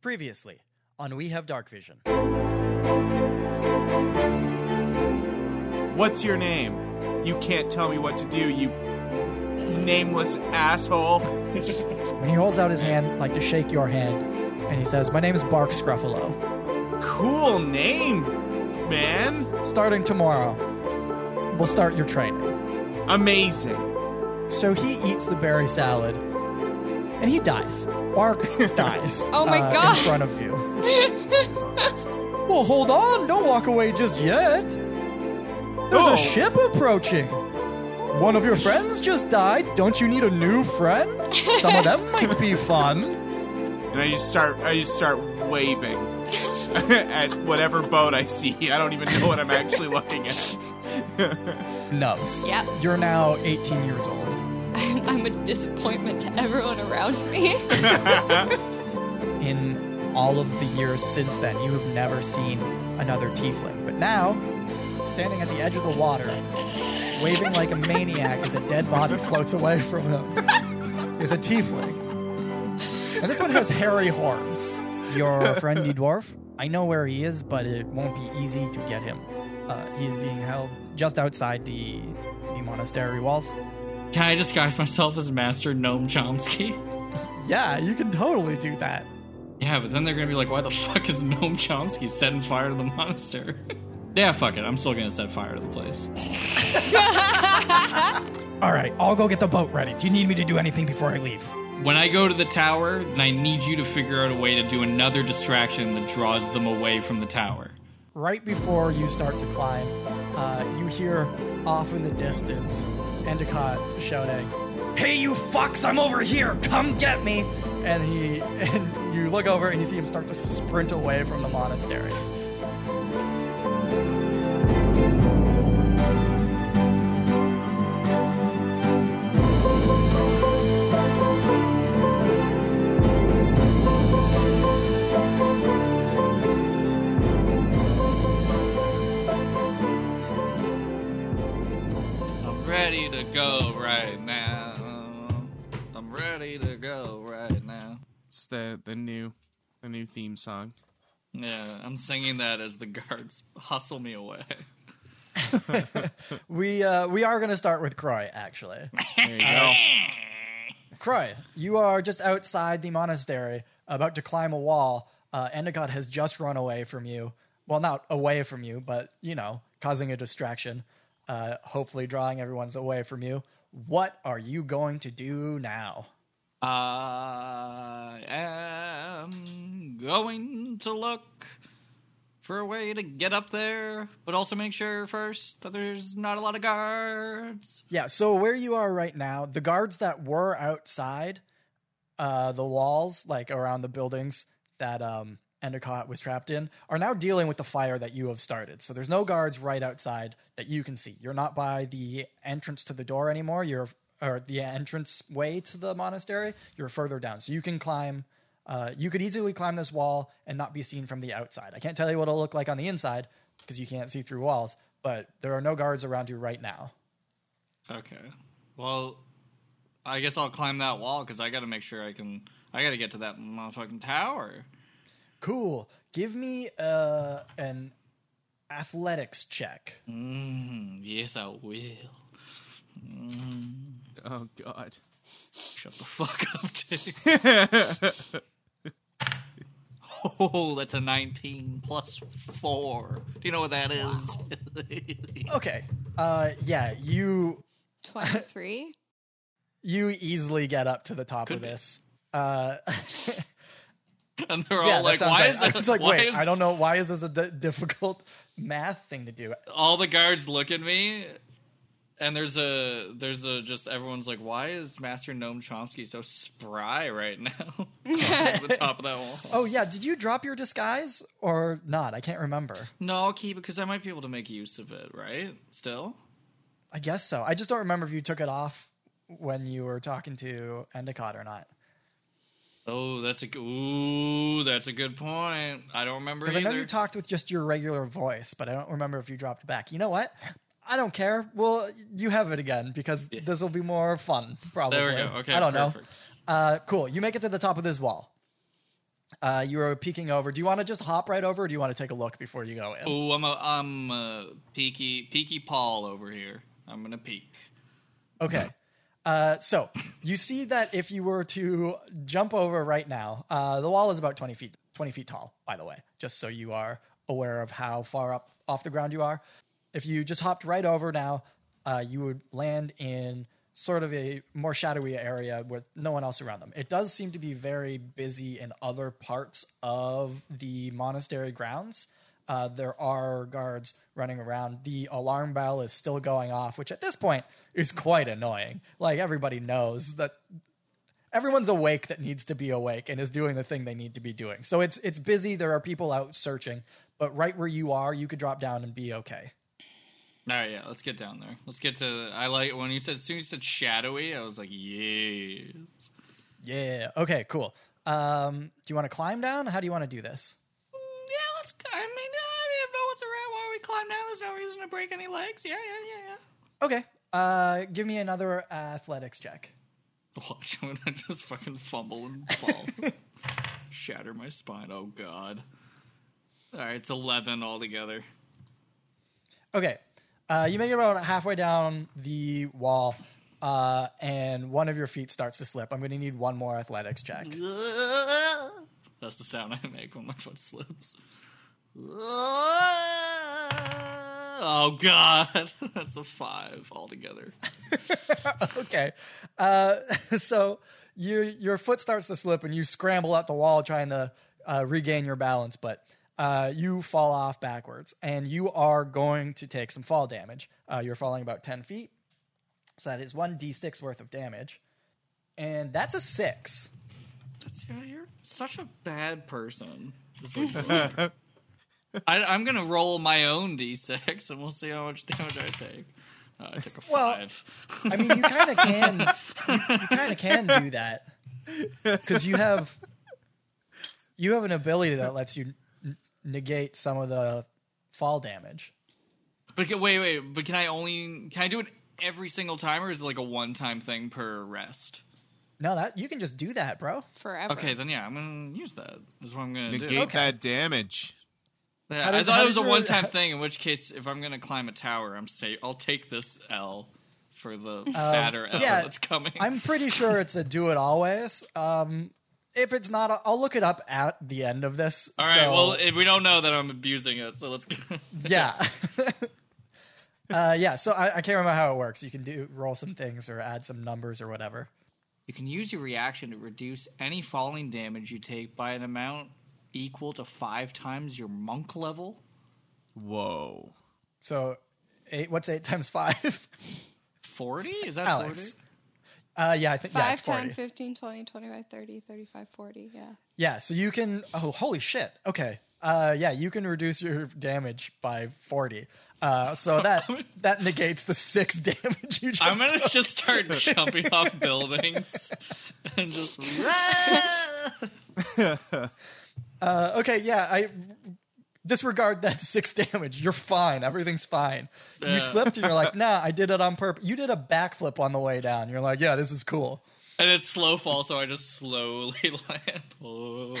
Previously on We Have Dark Vision. What's your name? You can't tell me what to do, you nameless asshole. When he holds out his hand, like to shake your hand, and he says, My name is Bark Scruffalo. Cool name, man. Starting tomorrow, we'll start your training. Amazing. So he eats the berry salad, and he dies. Bark dies. Oh my uh, God. In front of you. well, hold on. Don't walk away just yet. There's Oh. a ship approaching. One of your friends just died. Don't you need a new friend? Some of them might be fun. And I just start I just start waving at whatever boat I see. I don't even know what I'm actually looking at. Nubz. Yep. You're now 18 years old. I'm a disappointment to everyone around me. in all of the years since then, you have never seen another tiefling. But now, standing at the edge of the water, waving like a maniac as a dead body floats away from him, is a tiefling. And this one has hairy horns. Your friendly dwarf, I know where he is, but it won't be easy to get him. Uh, he's being held just outside the, the monastery walls. Can I disguise myself as Master Gnome Chomsky? Yeah, you can totally do that. Yeah, but then they're gonna be like, why the fuck is Gnome Chomsky setting fire to the monastery? yeah, fuck it. I'm still gonna set fire to the place. All right, I'll go get the boat ready. Do you need me to do anything before I leave? When I go to the tower, then I need you to figure out a way to do another distraction that draws them away from the tower. right before you start to climb, uh, you hear off in the distance Endicott shouting, "Hey, you fucks! I'm over here! Come get me!" And he and you look over and you see him start to sprint away from the monastery. Go right now. I'm ready to go right now. It's the the new the new theme song. Yeah, I'm singing that as the guards hustle me away. We uh, we are going to start with Kroy actually. There you go. Kroy, you are just outside the monastery, about to climb a wall. Uh, Endicott has just run away from you. Well, not away from you, but you know, causing a distraction. Uh, hopefully, drawing everyone's away from you. What are you going to do now? I am going to look for a way to get up there, but also make sure first that there's not a lot of guards. Yeah, so where you are right now, the guards that were outside uh, the walls, like around the buildings that um, Endicott was trapped in, are now dealing with the fire that you have started. So there's no guards right outside that you can see. You're not by the entrance to the door anymore. You're or the entrance way to the monastery. You're further down, so you can climb. Uh, you could easily climb this wall and not be seen from the outside. I can't tell you what it'll look like on the inside because you can't see through walls. But there are no guards around you right now. Okay. Well, I guess I'll climb that wall because I got to make sure I can. I got to get to that motherfucking tower. Cool. Give me uh, an athletics check. Mm, yes, I will. Oh God. Shut the fuck up, Dick. oh, that's a 19 plus 4. Do you know what that is? Okay. Uh, yeah, you 23? you easily get up to the top of Could be. this. Uh, and they're yeah, all like, why right. is this? was like, wait, is I don't know. Why is this a d- difficult math thing to do? All the guards look at me. And there's a there's a just everyone's like, why is Master Gnome Chomsky so spry right now at the top of that wall? Oh yeah, did you drop your disguise or not? I can't remember. No, I'll keep it because I might be able to make use of it. Right? Still, I guess so. I just don't remember if you took it off when you were talking to Endicott or not. Oh, that's a ooh, that's a good point. I don't remember Because I know you talked with just your regular voice, but I don't remember if you dropped back. You know what? I don't care. Well, you have it again because this will be more fun. Probably. there we go. Okay, I don't perfect. know. Uh, cool. You make it to the top of this wall. Uh, you are peeking over. Do you want to just hop right over, or do you want to take a look before you go in? Oh, I'm a I'm a peaky peaky Paul over here. I'm gonna peek. Okay. Uh, so you see that if you were to jump over right now, uh, the wall is about twenty feet twenty feet tall. By the way, just so you are aware of how far up off the ground you are. If you just hopped right over now, uh, you would land in sort of a more shadowy area with no one else around them. It does seem to be very busy in other parts of the monastery grounds. Uh, there are guards running around. The alarm bell is still going off, which at this point is quite annoying. Like everybody knows that everyone's awake that needs to be awake and is doing the thing they need to be doing. So it's it's busy. There are people out searching, but right where you are, you could drop down and be okay. All right, yeah, let's get down there. Let's get to. I like when you said as soon as you said shadowy, I was like, yes. Yeah. Okay. Cool. Um, do you want to climb down? How do you want to do this? Yeah, let's. I mean, I mean, if no one's around while we climb down, there's no reason to break any legs. Yeah, yeah, yeah, yeah. Okay. Uh, give me another athletics check. Watch when I just fucking fumble and fall, shatter my spine. Oh god. All right, it's eleven altogether. Okay. Uh, you make it about halfway down the wall, uh, and one of your feet starts to slip. I'm going to need one more athletics check. That's the sound I make when my foot slips. Oh god, that's a five altogether. okay. Uh, so you, your foot starts to slip, and you scramble up the wall trying to uh, regain your balance, but uh, you fall off backwards, and you are going to take some fall damage. Uh, you're falling about 10 feet. So that is 1d6 worth of damage. And that's a six. That's, you're, you're such a bad person. I, I'm gonna roll my own d6, and we'll see how much damage I take. Uh, I took a Well, five. I mean, you kind of can. You, you kind of can do that because you have you have an ability that lets you n- negate some of the fall damage. but can- wait, wait. But can I only can I do it every single time, or is it like a one-time thing per rest? No, that you can just do that, bro. Forever. Okay, then yeah, I'm gonna use that. That's what I'm gonna Negate do. Okay. that damage. Yeah, does- I thought it was a one-time thing. In which case, if I'm gonna climb a tower, I'm safe. I'll take this L for the fatter L Um, yeah, that's coming. I'm pretty sure it's a do it always. Um, if it's not, I'll look it up at the end of this. All right. So- Well, if we don't know that I'm abusing it, so let's. go. yeah. uh, yeah. So I, I can't remember how it works. You can do roll some things or add some numbers or whatever. You can use your reaction to reduce any falling damage you take by an amount equal to five times your monk level. Whoa. So eight. What's eight times five? 40? Is that Alex. 40? Uh, yeah, I think yeah, 5, it's 40. 10, 15, 20, 25, 30, 35, 40. Yeah. Yeah, so you can. Oh, holy shit! Okay, uh, yeah, you can reduce your damage by forty. Uh, so that that negates the six damage you just. I'm gonna just start jumping off buildings and just. Uh, okay, yeah, I disregard that six damage. You're fine. Everything's fine. You slipped, and you're like, nah, I did it on purpose. You did a backflip on the way down. You're like, yeah, this is cool. And it's slow fall, so I just slowly land. Oh,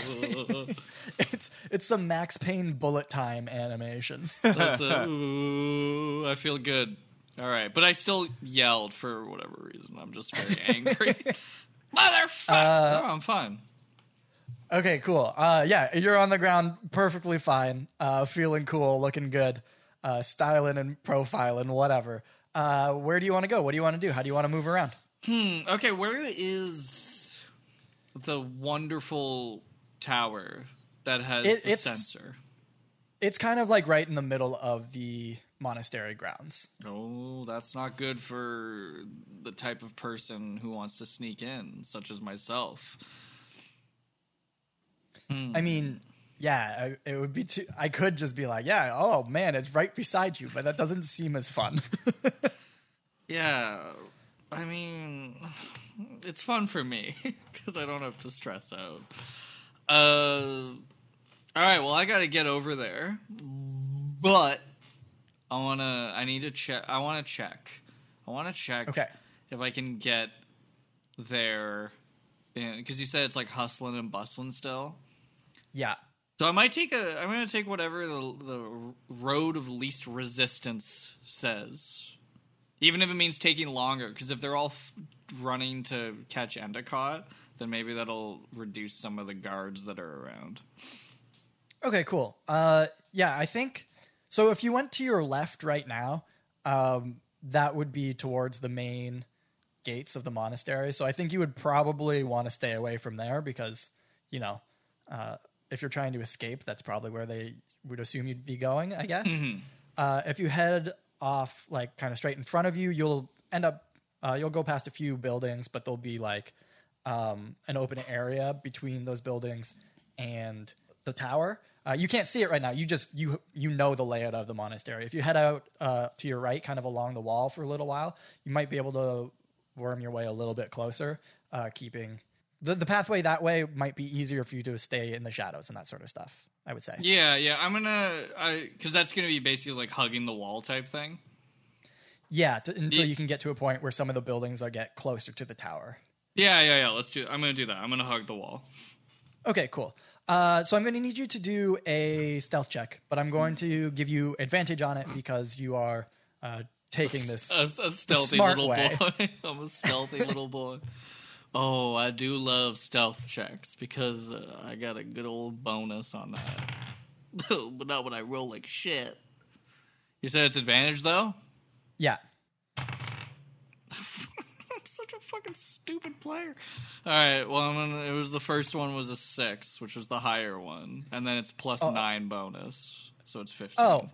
It's it's some Max Payne bullet time animation. That's a, ooh, I feel good. All right, but I still yelled for whatever reason. I'm just very angry. Motherfucker! no, I'm fine. Okay, cool. Uh, yeah, you're on the ground perfectly fine, uh, feeling cool, looking good, uh, styling and profiling, whatever. Uh, where do you want to go? What do you want to do? How do you want to move around? Hmm. Okay, where is the wonderful tower that has It- the it's- sensor? It's kind of like right in the middle of the monastery grounds. Oh, that's not good for the type of person who wants to sneak in, such as myself. I mean, yeah, I, it would be too. I could just be like, yeah, oh man, it's right beside you, but that doesn't seem as fun. Yeah, I mean, it's fun for me because I don't have to stress out. Uh, all right. Well, I got to get over there, but I wanna. I need to check. I want to check. I want to check. Okay. If I can get there, because you said it's like hustling and bustling still. Yeah. So I might take a. I'm going to take whatever the the road of least resistance says, even if it means taking longer. Because if they're all f- running to catch Endicott, then maybe that'll reduce some of the guards that are around. Okay, cool. Uh, yeah, I think so. If you went to your left right now, um, that would be towards the main gates of the monastery. So I think you would probably want to stay away from there because, you know, uh, if you're trying to escape, that's probably where they would assume you'd be going. I guess. Uh, if you head off like kind of straight in front of you, you'll end up uh, you'll go past a few buildings, but there'll be like um, an open area between those buildings and the tower. Uh, you can't see it right now. You just you you know the layout of the monastery. If you head out uh, to your right, kind of along the wall for a little while, you might be able to worm your way a little bit closer, uh, keeping the the pathway that way might be easier for you to stay in the shadows and that sort of stuff. I would say. Yeah, yeah. I'm gonna, I because that's gonna be basically like hugging the wall type thing. Yeah, to, until Ye- you can get to a point where some of the buildings are get closer to the tower. Yeah, yeah, yeah. Let's do. I'm gonna do that. I'm gonna hug the wall. Okay, cool. Uh, so I'm going to need you to do a stealth check, but I'm going to give you advantage on it because you are uh, taking this. A, a stealthy little way. boy. I'm a stealthy little boy. Oh, I do love stealth checks because uh, I got a good old bonus on that. but not when I roll like shit. You said it's advantage though. Yeah. I'm such a fucking stupid player. All right. Well, I'm gonna, it was the first one was a six, which was the higher one, and then it's plus nine bonus, so it's fifteen. Oh,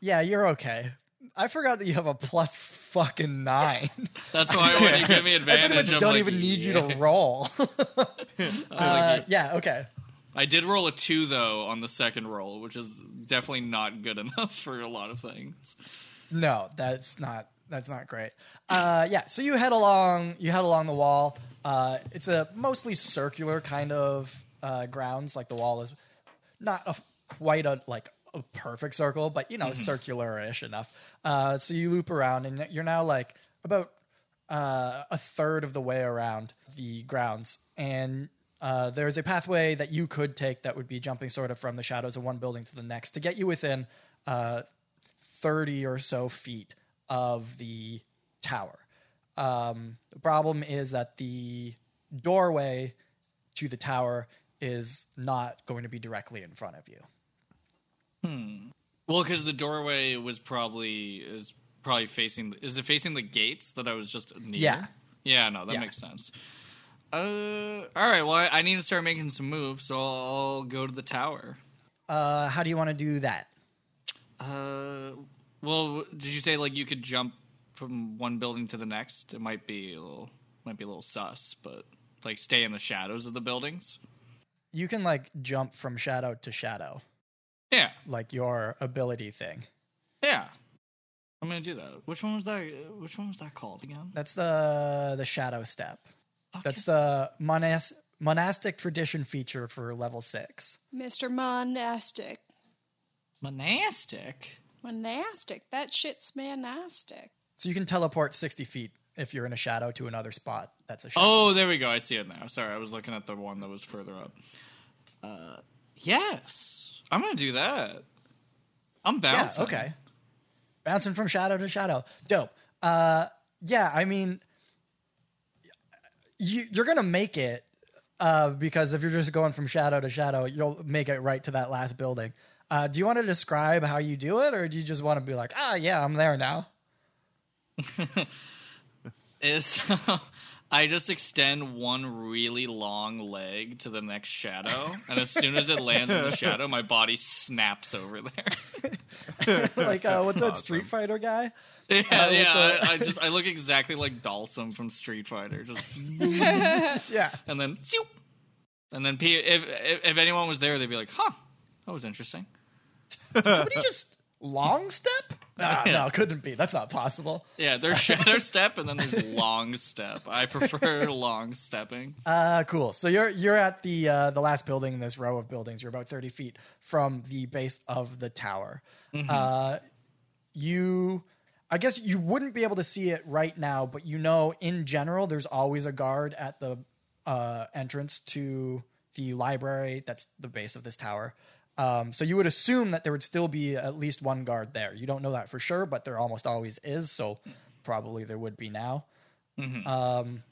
yeah, you're okay. I forgot that you have a plus fucking nine. that's why when you give me I pretty advantage, much I'm don't like, even need you to roll. Uh, yeah, okay. I did roll a two though on the second roll, which is definitely not good enough for a lot of things. No, that's not that's not great. Uh, yeah, so you head along you head along the wall. Uh, it's a mostly circular kind of uh, grounds. Like the wall is not a, quite a like a perfect circle, but you know, circular-ish enough. Uh, so you loop around, and you're now like about uh, a third of the way around the grounds, and uh, there's a pathway that you could take that would be jumping sort of from the shadows of one building to the next to get you within uh, 30 or so feet of the tower. Um, the problem is that the doorway to the tower is not going to be directly in front of you. Well, because the doorway was probably is probably facing. Is it facing the gates that I was just near? Yeah. Yeah. No, that Yeah. makes sense. Uh, all right. Well, I, I need to start making some moves, so I'll, I'll go to the tower. Uh, how do you want to do that? Uh, well, did you say like you could jump from one building to the next? It might be a little, might be a little sus, but like stay in the shadows of the buildings. You can like jump from shadow to shadow, Yeah, like your ability thing. yeah. I'm gonna do that. Which one was that? Which one was that called again? That's the the shadow step. Fuck That's the monas- monastic tradition feature for level six. Mr. Monastic. monastic. Monastic. That shit's monastic. So you can teleport sixty feet if you're in a shadow to another spot. That's a shadow. Oh, there we go. I see it now. Sorry, I was looking at the one that was further up. Uh, yes, I'm gonna do that. I'm yeah, bouncing. okay. Bouncing from shadow to shadow. Dope. Uh, yeah, I mean, you, you're gonna make it uh, because if you're just going from shadow to shadow, you'll make it right to that last building. Uh, do you want to describe how you do it, or do you just want to be like, ah, yeah, I'm there now? Is I just extend one really long leg to the next shadow, and as soon as it lands in the shadow, my body snaps over there. like, uh, what's that Street Fighter guy? yeah, with yeah. the- I, I just I look exactly like Dhalsim from Street Fighter, just Yeah. and then zoop. and then pe- if, if if anyone was there, they'd be like, "Huh, that was interesting." Somebody just long step? No, couldn't be. That's not possible. Yeah, there's shadow step and then there's long step. I prefer long stepping. Uh, cool. So you're you're at the uh, the last building in this row of buildings. You're about thirty feet from the base of the tower. Uh, you, I guess you wouldn't be able to see it right now, but you know, in general, there's always a guard at the uh, entrance to the library that's the base of this tower. Um, so you would assume that there would still be at least one guard there. You don't know that for sure, but there almost always is. So probably there would be now. Um,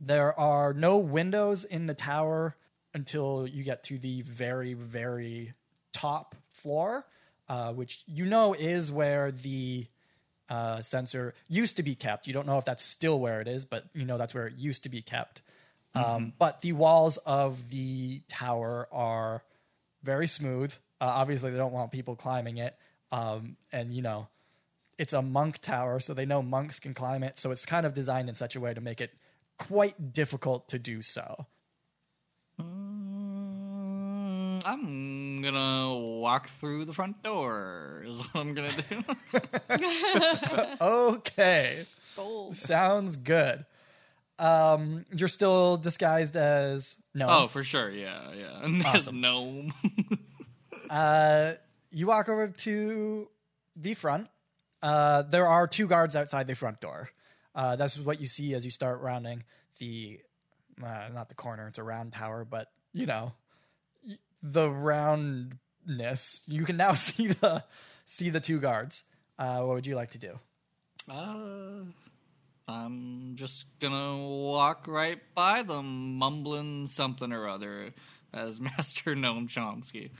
there are no windows in the tower until you get to the very, very top floor, uh, which you know is where the uh, sensor used to be kept. You don't know if that's still where it is, but you know that's where it used to be kept. Um, but the walls of the tower are very smooth. Uh, obviously, they don't want people climbing it. Um, and, you know, it's a monk tower, so they know monks can climb it. So it's kind of designed in such a way to make it quite difficult to do so. Mm, I'm gonna walk through the front door. Is what I'm gonna do. Okay. Bold. Sounds good. Um, you're still disguised as no. oh, for sure. Yeah, yeah. As gnome. Uh, you walk over to the front. Uh, there are two guards outside the front door. Uh, that's what you see as you start rounding the, uh, not the corner. It's a round tower, but you know, the roundness. You can now see the see the two guards. Uh, what would you like to do? Uh, I'm just gonna walk right by them, mumbling something or other as Master Gnome Chomsky.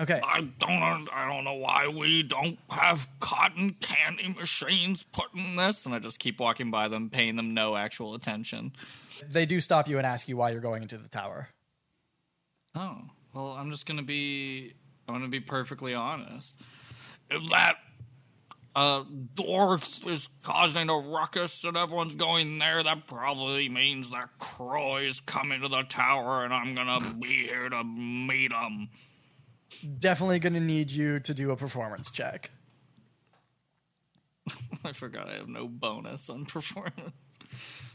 Okay. I don't, I don't know why we don't have cotton candy machines put in this, and I just keep walking by them, paying them no actual attention. They do stop you and ask you why you're going into the tower. Oh, well, I'm just gonna be, I'm gonna be perfectly honest. That uh, dwarf is causing a ruckus and everyone's going there, that probably means that Kroy's coming to the tower, and I'm gonna be here to meet him. Definitely going to need you to do a performance check. I forgot I have no bonus on performance.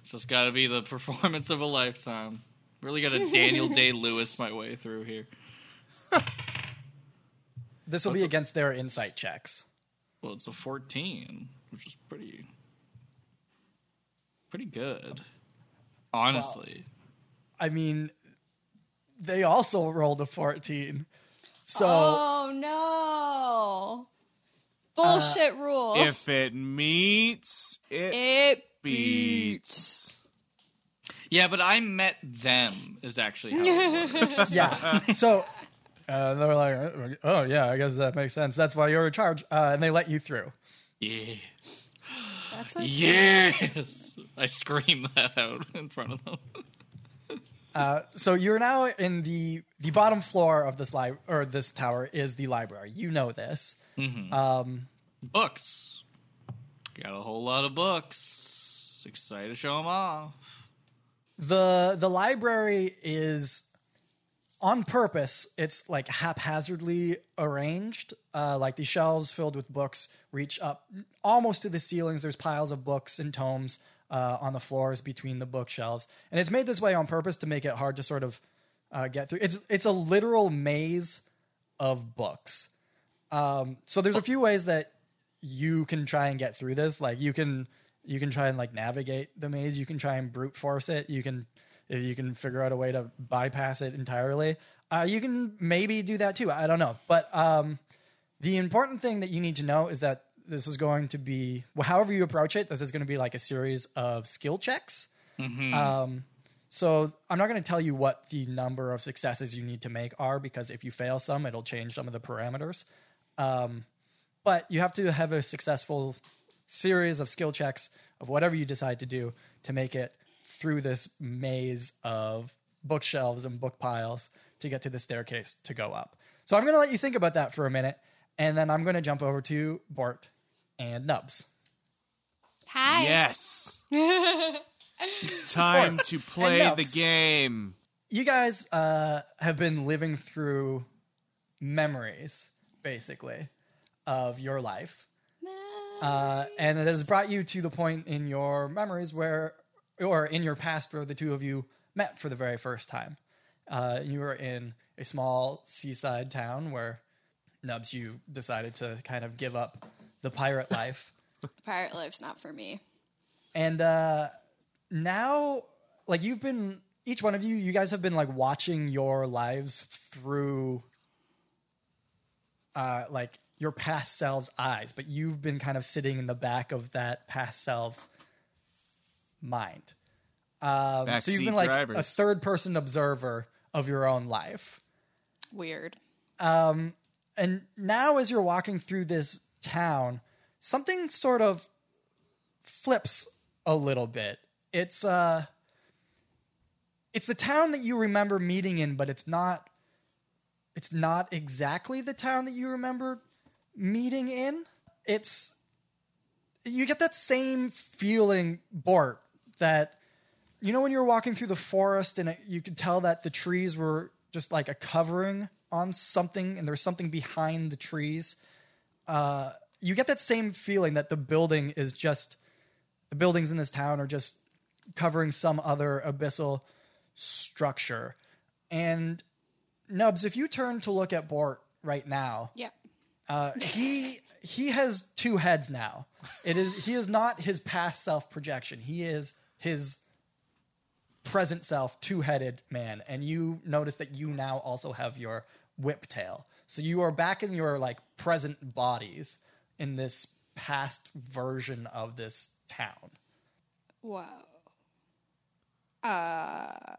It's just got to be the performance of a lifetime. Really got to Daniel Day Lewis my way through here. This will be against their insight checks. Well, it's a 14, which is pretty pretty good. Honestly. I mean, they also rolled a 14. So Oh no! Bullshit uh, rule. If it meets, it, it beats. Yeah, but I met them is actually how it works. yeah. So uh, they're like, oh, yeah, I guess that makes sense. That's why you're in charge. Uh, and they let you through. yeah. That's like Yes. I scream that out in front of them. Uh, so you're now in the the bottom floor of this li- or this tower is the library. You know this. Um, Books. Got a whole lot of books. Excited to show them off. the the library is on purpose it's like haphazardly arranged uh, like the shelves filled with books reach up almost to the ceilings there's piles of books and tomes uh, on the floors between the bookshelves and it's made this way on purpose to make it hard to sort of uh, get through it's it's a literal maze of books um, so there's a few ways that you can try and get through this. Like you can you can try and like navigate the maze. You can try and brute force it. You can if you can figure out a way to bypass it entirely. Uh, you can maybe do that too. I don't know. But um, the important thing that you need to know is that this is going to be well, however you approach it. This is going to be like a series of skill checks. Um, so I'm not going to tell you what the number of successes you need to make are because if you fail some, it'll change some of the parameters. Um, but you have to have a successful series of skill checks of whatever you decide to do to make it through this maze of bookshelves and book piles to get to the staircase to go up. So I'm going to let you think about that for a minute, and then I'm going to jump over to Bort and Nubz. hi. Yes. it's time to play the game. you guys uh, have been living through memories, basically, of your life. Uh, and it has brought you to the point in your memories where, or in your past, where the two of you met for the very first time. Uh, you were in a small seaside town where, Nubz, you decided to kind of give up the pirate life. Pirate life's not for me. And uh, now, like you've been, each one of you, you guys have been like watching your lives through, uh, like your past selves' eyes, but you've been kind of sitting in the back of that past self's mind. Um, so you've been like a third person observer of your own life. Weird. Um, and now, as you're walking through this town, something sort of flips a little bit. It's uh, it's the town that you remember meeting in, but it's not. It's not exactly the town that you remember meeting in. It's you get that same feeling, Bort, that you know when you're walking through the forest and it, you could tell that the trees were just like a covering on something and there's something behind the trees uh, you get that same feeling that the building is just the buildings in this town are just covering some other abyssal structure and nubz if you turn to look at bort right now Yeah. uh, he he has two heads now. It is he is not his past self projection. He is his present self, two headed man. And you notice that you now also have your whip tail. So you are back in your like present bodies in this past version of this town. Wow. Uh,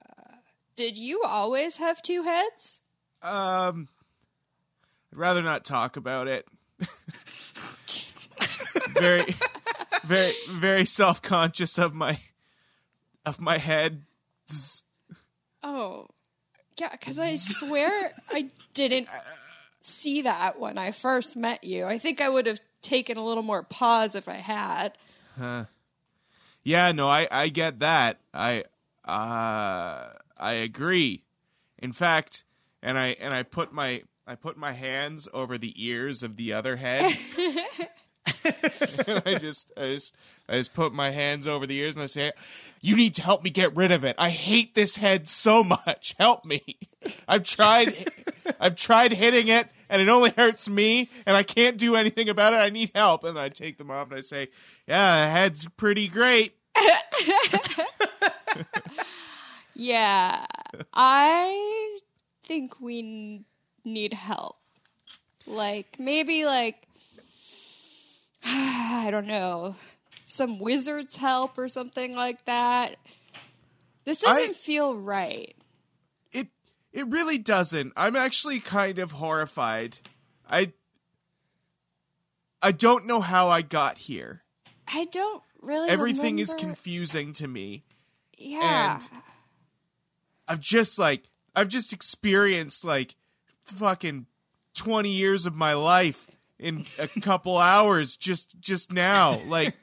did you always have two heads? Um, I'd rather not talk about it. very, very, very self conscious of my, of my head. Oh, yeah, because I swear I didn't see that when I first met you. I think I would have taken a little more pause if I had. Yeah, no, I, I get that. I, uh, I agree. In fact, and I, and I put my, I put my hands over the ears of the other head. and I just, I just, I just put my hands over the ears and I say, "You need to help me get rid of it. I hate this head so much. Help me. I've tried, I've tried hitting it, and it only hurts me, and I can't do anything about it. I need help." And I take them off and I say, "Yeah, the head's pretty great." Yeah, I think we need help. Like, maybe, like, I don't know, some wizard's help or something like that. This doesn't I- feel right. It it really doesn't. I'm actually kind of horrified. I I don't know how I got here. I don't really. Everything is confusing to me. Yeah. and- I've just like I've just experienced like fucking 20 years of my life in a couple hours just just now. Like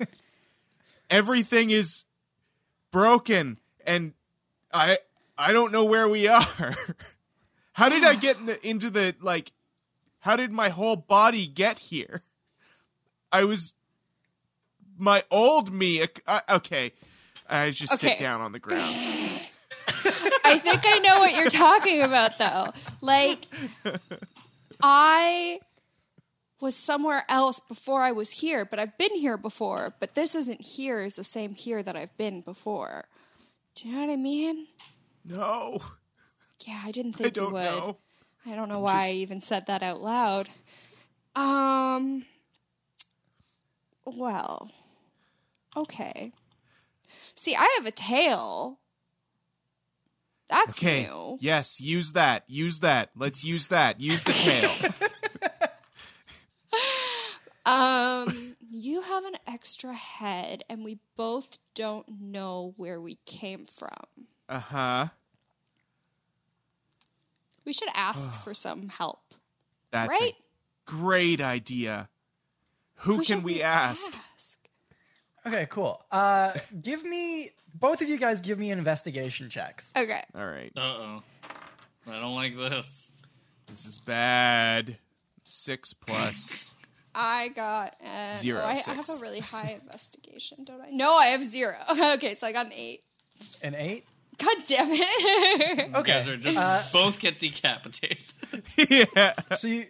everything is broken and I I don't know where we are. how did I get in the, into the like how did my whole body get here? I was my old me. I, okay, I just sit down on the ground. I think I know what you're talking about, though. Like, I was somewhere else before I was here, but I've been here before. But this isn't here is the same here that I've been before. Do you know what I mean? No, Yeah, I didn't I think you don't would. know. I don't know why I even said that out loud. Um. Well. Okay. See, I have a tail. That's Okay. new. Yes, use that. Use that. Let's use that. Use the tail. Um, you have an extra head, and we both don't know where we came from. Uh huh. We should ask for some help, That's right? a great idea. Who, Who can should we ask? ask? Okay, cool. Uh, give me both of you guys. Give me investigation checks. Okay. All right. Uh oh. I don't like this. This is bad. Six plus. I got an, Zero, oh, I, I six. have a really high investigation, don't I? No, I have zero. Okay, so I got an eight. An eight. God damn it! You Okay. guys are just Uh, both get decapitated. yeah. so you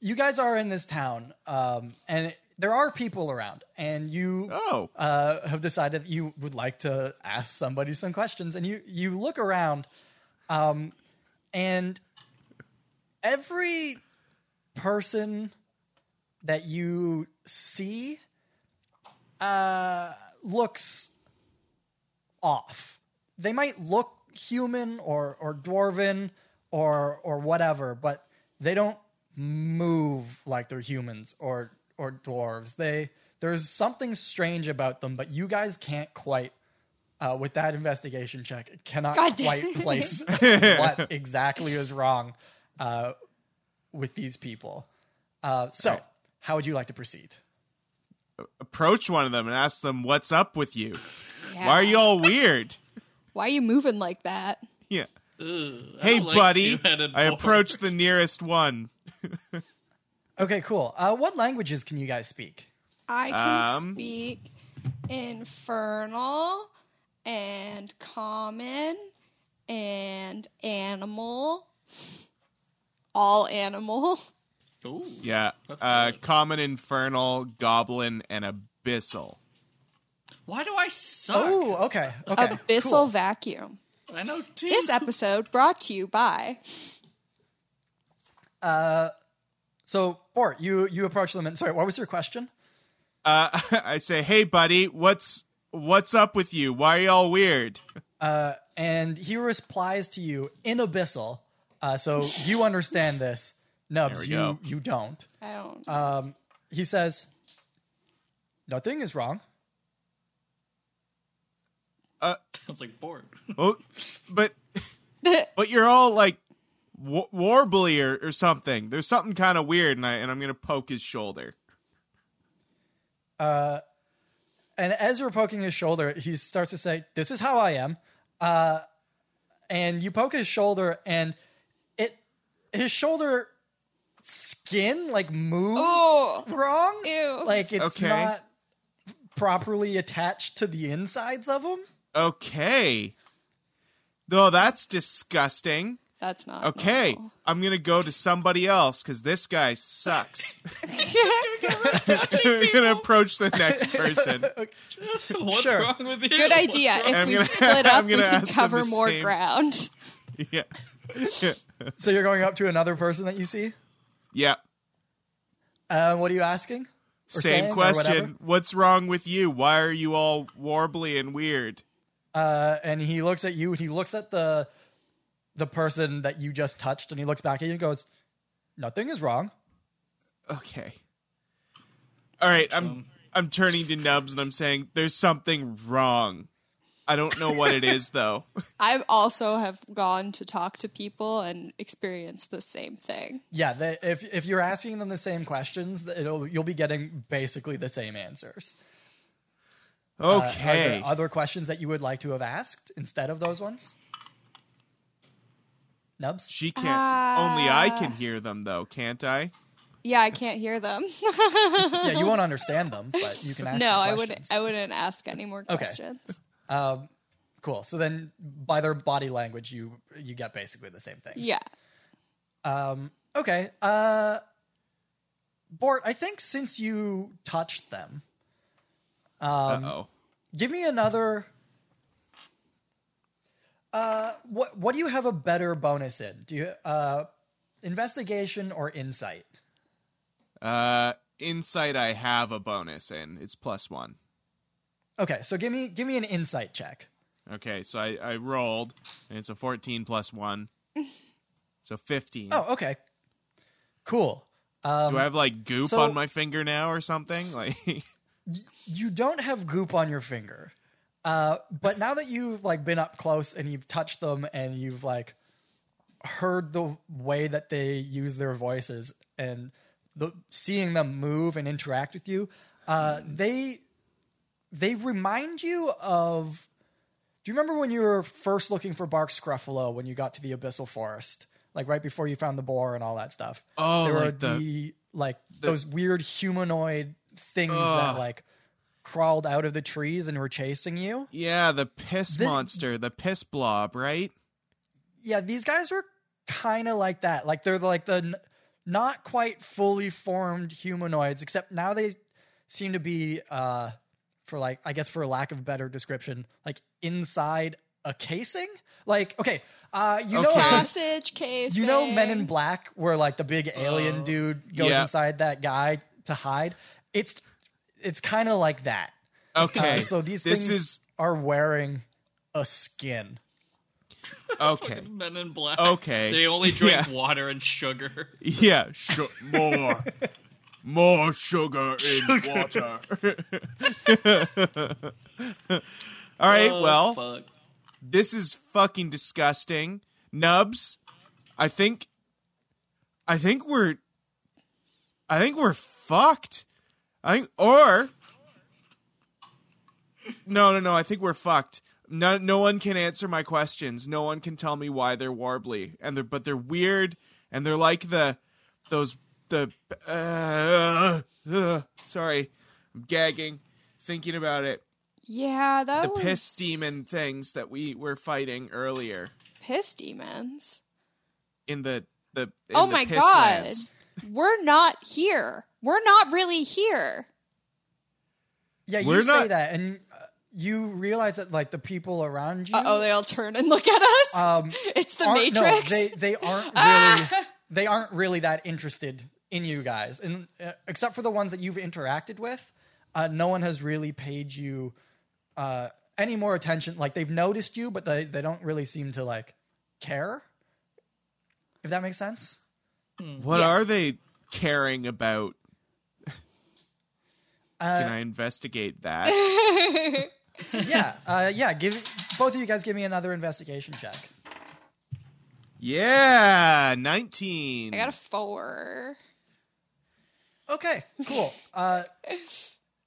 you guys are in this town um and it, there are people around, and you Oh, uh, have decided that you would like to ask somebody some questions, and you you look around, um, and every person that you see uh, looks off. They might look human or or dwarven or or whatever, but they don't move like they're humans or or dwarves. They there's something strange about them, but you guys can't quite uh, with that investigation check cannot God quite place what exactly is wrong uh, with these people. Uh, so, Right. how would you like to proceed? approach one of them and ask them what's up with you. Yeah. Why are you all weird? Why are you moving like that? Yeah. Ugh, Hey, don't like buddy. I boar. approach the nearest one. Okay, cool. Uh, what languages can you guys speak? I can Um, speak infernal and common and animal. All animal. Ooh. Yeah. Uh, common, infernal, goblin, and abyssal. Why do I suck? Oh, okay. Okay. Abyssal cool. vacuum. I know two. This episode brought to you by. Uh, So, Bort, you you approach them and sorry, what was your question? Uh, I say, hey, buddy, what's what's up with you? Why are y'all weird? Uh, And he replies to you in abyssal. Uh, so you understand this. Nubz, you go. you don't. I don't. Um, he says, "Nothing is wrong." Sounds like bored. Oh, but but you're all like w- warbly or, or something. There's something kind of weird, and I and I'm gonna poke his shoulder. Uh, And as you're poking his shoulder, he starts to say, "This is how I am." Uh, and you poke his shoulder, and it his shoulder skin like moves Oh. wrong. Ew. Like it's Okay. not properly attached to the insides of him. Okay. Though that's disgusting. That's not. Okay, normal. I'm gonna go to somebody else because this guy sucks. I'm gonna approach the next person. What's Sure. wrong with you? Good idea. If I'm we gonna- split I'm up, we gonna can ask them cover the more same. ground. Yeah, So you're going up to another person that you see. yeah. Uh, what are you asking? Or saying Same or question. What's wrong with you? Why are you all warbly and weird? Uh, and he looks at you. and He looks at the the person that you just touched, and he looks back at you and goes, "Nothing is wrong." Okay. All right, I'm I'm turning to Nubz and I'm saying there's something wrong. I don't know what it is though. I also have gone to talk to people and experienced the same thing. Yeah, they, if if you're asking them the same questions, it'll you'll be getting basically the same answers. Uh, are Okay. there other questions that you would like to have asked instead of those ones? Nubz. she can't. Uh, only I can hear them though, can't I? Yeah, I can't hear them. yeah, you won't understand them, but you can ask. no, them I wouldn't. I wouldn't ask any more Okay. Questions. Um, cool. So then, by their body language, you you get basically the same thing. Yeah. Um, okay. Uh, Bort, I think since you touched them, Uh um, oh. give me another. Uh, what what do you have a better bonus in? Do you uh, investigation or insight? Uh, insight. I have a bonus in. It's plus one. Okay, so give me give me an insight check. Okay, so I, I rolled, and it's a 14 plus 1. So 15. Oh, okay, cool. Um, Do I have, like, goop so- on my finger now or something? Like, you don't have goop on your finger. Uh, but now that you've like been up close and you've touched them and you've like heard the way that they use their voices and the seeing them move and interact with you, uh, they they remind you of. Do you remember when you were first looking for Bark Scruffalo when you got to the Abyssal Forest, like right before you found the boar and all that stuff? Oh, there were the- the like those weird humanoid things that like crawled out of the trees and were chasing you. yeah, the piss This- monster, the piss blob, right? Yeah, these guys are kind of like that. Like they're like the n- not quite fully formed humanoids, except now they seem to be uh for like I guess for lack of a better description, like inside a casing. Like okay, uh you know Sausage case. you know Men in Black where like the big alien Oh. dude goes Yeah. inside that guy to hide. It's it's kind of like that. Okay. Uh, so these this things is are wearing a skin. okay. Men in Black. Okay. They only drink Yeah. water and sugar. Yeah, sh- more, more sugar in water. All right, Oh, well, fuck. this is fucking disgusting. Nubz, I think, I think we're, I think we're fucked. I think, or, no, no, no. I think we're fucked. No, no one can answer my questions. No one can tell me why they're warbly, and they're but they're weird, and they're like the those the. Uh, uh, sorry, I'm gagging thinking about it. Yeah, that The was piss demon things that we were fighting earlier Piss demons. in the the. In Oh the my piss god. lands. We're not here. We're not really here. Yeah, you We're say not- that, and uh, you realize that like the people around you. Oh, they all turn and look at us. um, it's the aren't- no, Matrix. they they aren't really they aren't really that interested in you guys, and uh, except for the ones that you've interacted with, uh, no one has really paid you uh, any more attention. Like they've noticed you, but they they don't really seem to like care. If that makes sense. What Yeah. are they caring about? Uh, Can I investigate that? yeah, uh, yeah. Give both of you guys give me another investigation check. yeah, nineteen. I got a four. Okay, cool. Uh,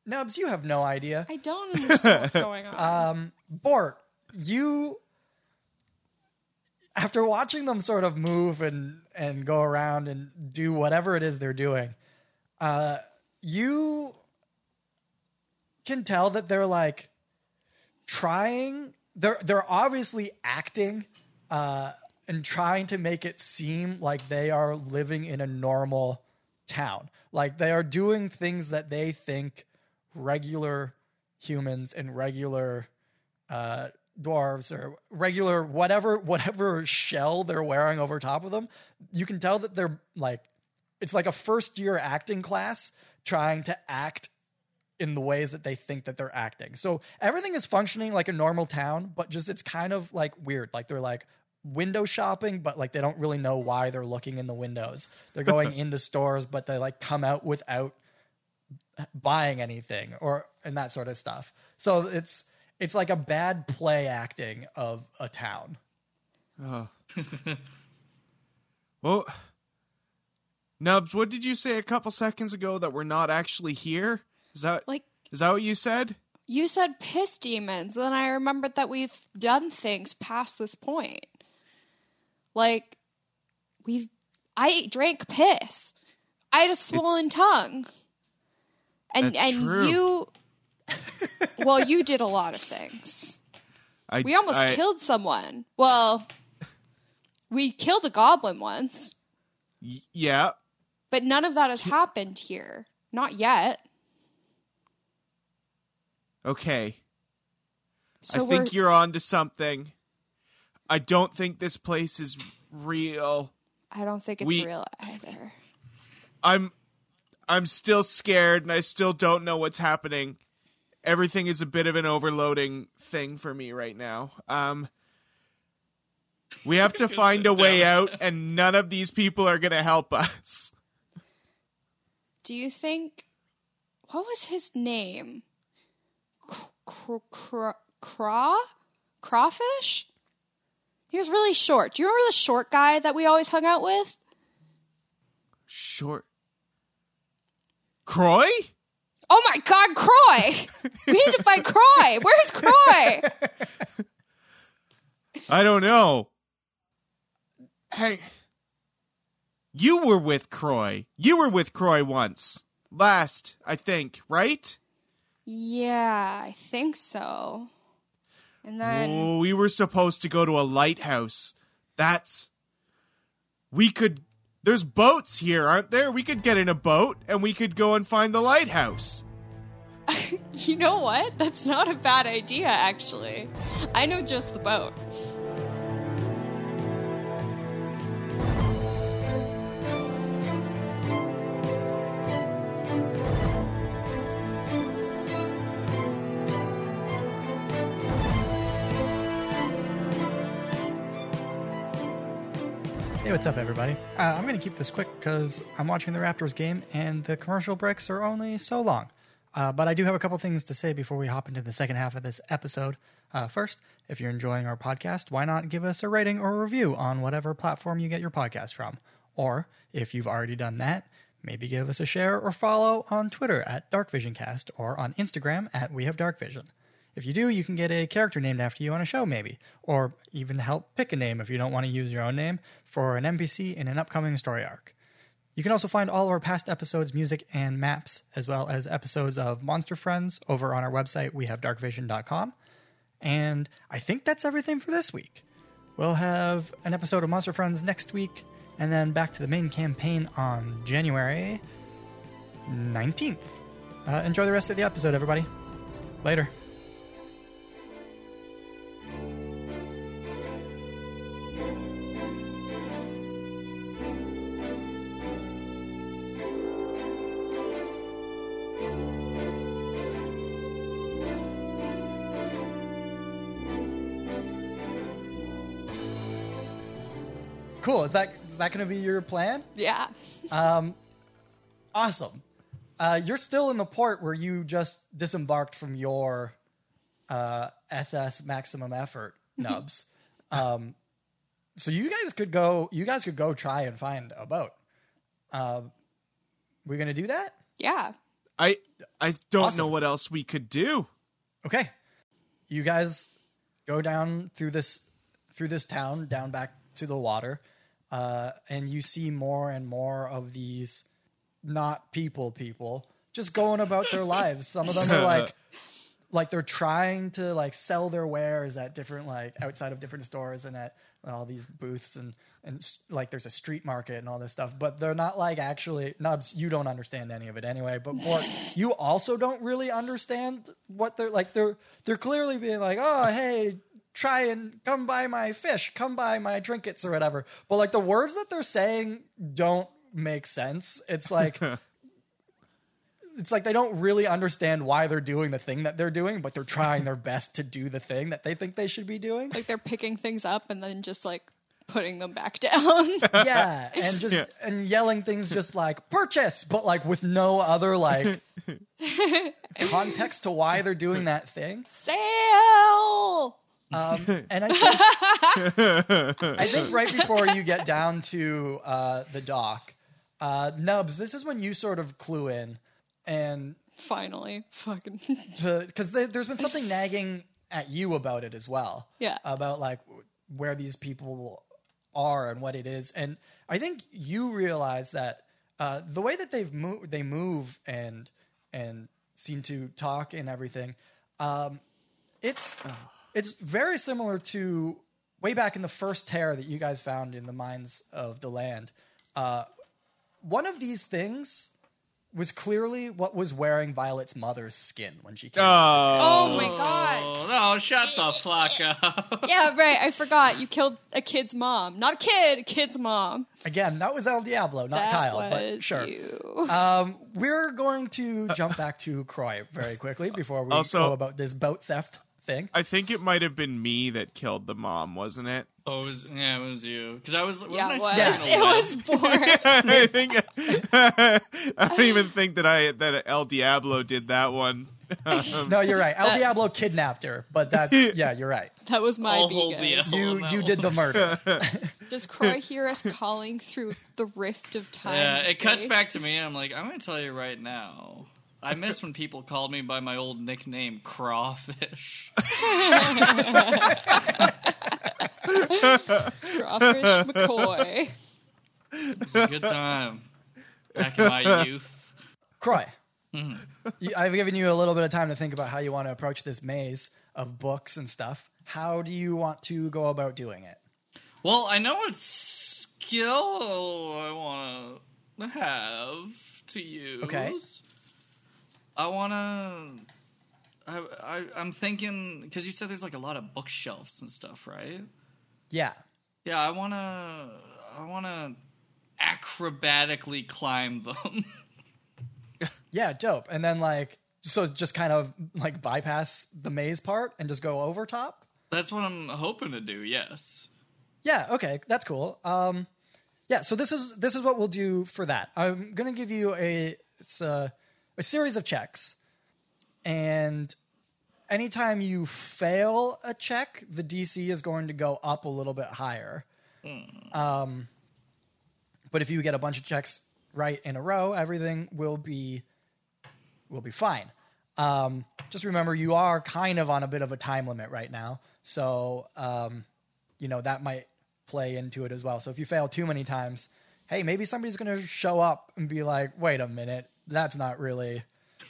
Nubz, you have no idea. I don't understand what's going on. Um, Bort, you after watching them sort of move and and go around and do whatever it is they're doing, uh, you can tell that they're like trying. They're they're obviously acting uh, and trying to make it seem like they are living in a normal town. Like they are doing things that they think regular humans and regular uh, dwarves or regular whatever whatever shell they're wearing over top of them. You can tell that they're like it's like a first year acting class trying to act in the ways that they think that they're acting. So everything is functioning like a normal town, but just it's kind of like weird. Like they're like window shopping, but like they don't really know why they're looking in the windows. They're going into stores, but they like come out without buying anything or and that sort of stuff. So it's it's like a bad play acting of a town. Oh. well, Nubz, what did you say a couple seconds ago that we're not actually here? Is that like is that what you said? you said piss demons, and I remembered that we've done things past this point. Like we've I drank piss. I had a swollen tongue. And and true. you well, you did a lot of things. I, We almost I- killed someone. Well, we killed a goblin once, y- Yeah. but none of that has happened here. Not yet. Okay. So I think you're on to something. I don't think this place is real. I don't think it's we- real either. I'm I'm still scared and I still don't know what's happening. Everything is a bit of an overloading thing for me right now. Um we have to find a way down. out and none of these people are going to help us. Do you think what was his name? Cr- cr- craw? Crawfish? He was really short. Do you remember the short guy that we always hung out with? Short Kroy? Oh my god, Kroy! we need to find Kroy! Where's Kroy? I don't know. Hey, you were with Kroy. You were with Kroy once. Last, I think, right? yeah, I think so. And then Oh, we were supposed to go to a lighthouse. That's. We could. There's boats here, aren't there? We could get in a boat and we could go and find the lighthouse. You know what? That's not a bad idea, actually. I know just the boat. What's up, everybody? Uh, I'm going to keep this quick because I'm watching the Raptors game and the commercial breaks are only so long. Uh, but I do have a couple things to say before we hop into the second half of this episode. Uh, first, if you're enjoying our podcast, why not give us a rating or a review on whatever platform you get your podcast from? Or if you've already done that, maybe give us a share or follow on Twitter at DarkVisionCast or on Instagram at We Have Dark Vision. If you do, you can get a character named after you on a show, maybe, or even help pick a name if you don't want to use your own name for an NPC in an upcoming story arc. You can also find all of our past episodes, music, and maps, as well as episodes of Monster Friends over on our website, we have wehavedarkvision.com. And I think that's everything for this week. We'll have an episode of Monster Friends next week, and then back to the main campaign on January 19th. Uh, enjoy the rest of the episode, everybody. Later. Cool. Is that is that going to be your plan? Yeah. um, Awesome. Uh, you're still in the port where you just disembarked from your uh, SS maximum effort nubz. um, so you guys could go. You guys could go try and find a boat. Uh, we're gonna do that. Yeah. I I don't Awesome. know what else we could do. Okay. You guys go down through this through this town, down back to the water, uh, and you see more and more of these not people people just going about their lives. Some of them are like like they're trying to like sell their wares at different like outside of different stores and at all these booths and and like there's a street market and all this stuff but they're not like actually nubz you don't understand any of it anyway but Mort, you also don't really understand what they're like they're they're clearly being like oh hey try and come buy my fish come buy my trinkets or whatever but like the words that they're saying don't make sense it's like it's like they don't really understand why they're doing the thing that they're doing, but they're trying their best to do the thing that they think they should be doing. Like they're picking things up and then just like putting them back down. Yeah, and just and yelling things just like purchase, but like with no other like context to why they're doing that thing. Sale. Um, and I think, I think right before you get down to uh, the dock, uh, Nubz, this is when you sort of clue in and Finally. Fucking. because there's been something nagging at you about it as well. Yeah. About like where these people are and what it is, and I think you realize that uh, the way that they've moved, they move and and seem to talk and everything, um, it's it's very similar to way back in the first tear that you guys found in the mines of the land. Uh, one of these things was clearly what was wearing Violet's mother's skin when she came. Oh, Oh my god. Oh, no, shut the fuck up. Yeah, right. I forgot. You killed a kid's mom. Not a kid, a kid's mom. Again, that was El Diablo, not that Kyle, was but sure. you. Um, we're going to jump back to Kroy very quickly before we Also- go about this boat theft thing. I think it might have been me that killed the mom, wasn't it? Oh, it was, yeah, it was you. Because I was. yeah, it wasn't I was. sitting in a web? It was born. I think I don't even think that I that El Diablo did that one. No, you're right. El That- Diablo kidnapped her, but that's yeah, you're right. That was my I'll B, hold the guys. L You you did the murder. Does Kroy hear us calling through the rift of time? Yeah, and it cuts back to me, and I'm like, I'm going to tell you right now. I miss when people called me by my old nickname, Crawfish. Crawfish McCoy. It was a good time back in my youth. Kroy, mm-hmm. you, I've given you a little bit of time to think about how you want to approach this maze of books and stuff. How do you want to go about doing it? Well, I know what skill I want to have to use. Okay. I wanna. I, I I'm thinking because you said there's like a lot of bookshelves and stuff, right? Yeah. Yeah, I wanna. I wanna acrobatically climb them. Yeah, dope. And then like so just kind of like bypass the maze part and just go over top. That's what I'm hoping to do. Yes. Yeah, okay, that's cool. Um yeah, so this is this is what we'll do for that. I'm going to give you a it's a, a series of checks. And anytime you fail a check, the DC is going to go up a little bit higher. Um but if you get a bunch of checks right in a row, everything will be will be fine. Um, just remember, you are kind of on a bit of a time limit right now, so um, you know that might play into it as well. So if you fail too many times, hey, maybe somebody's going to show up and be like, "Wait a minute, that's not really."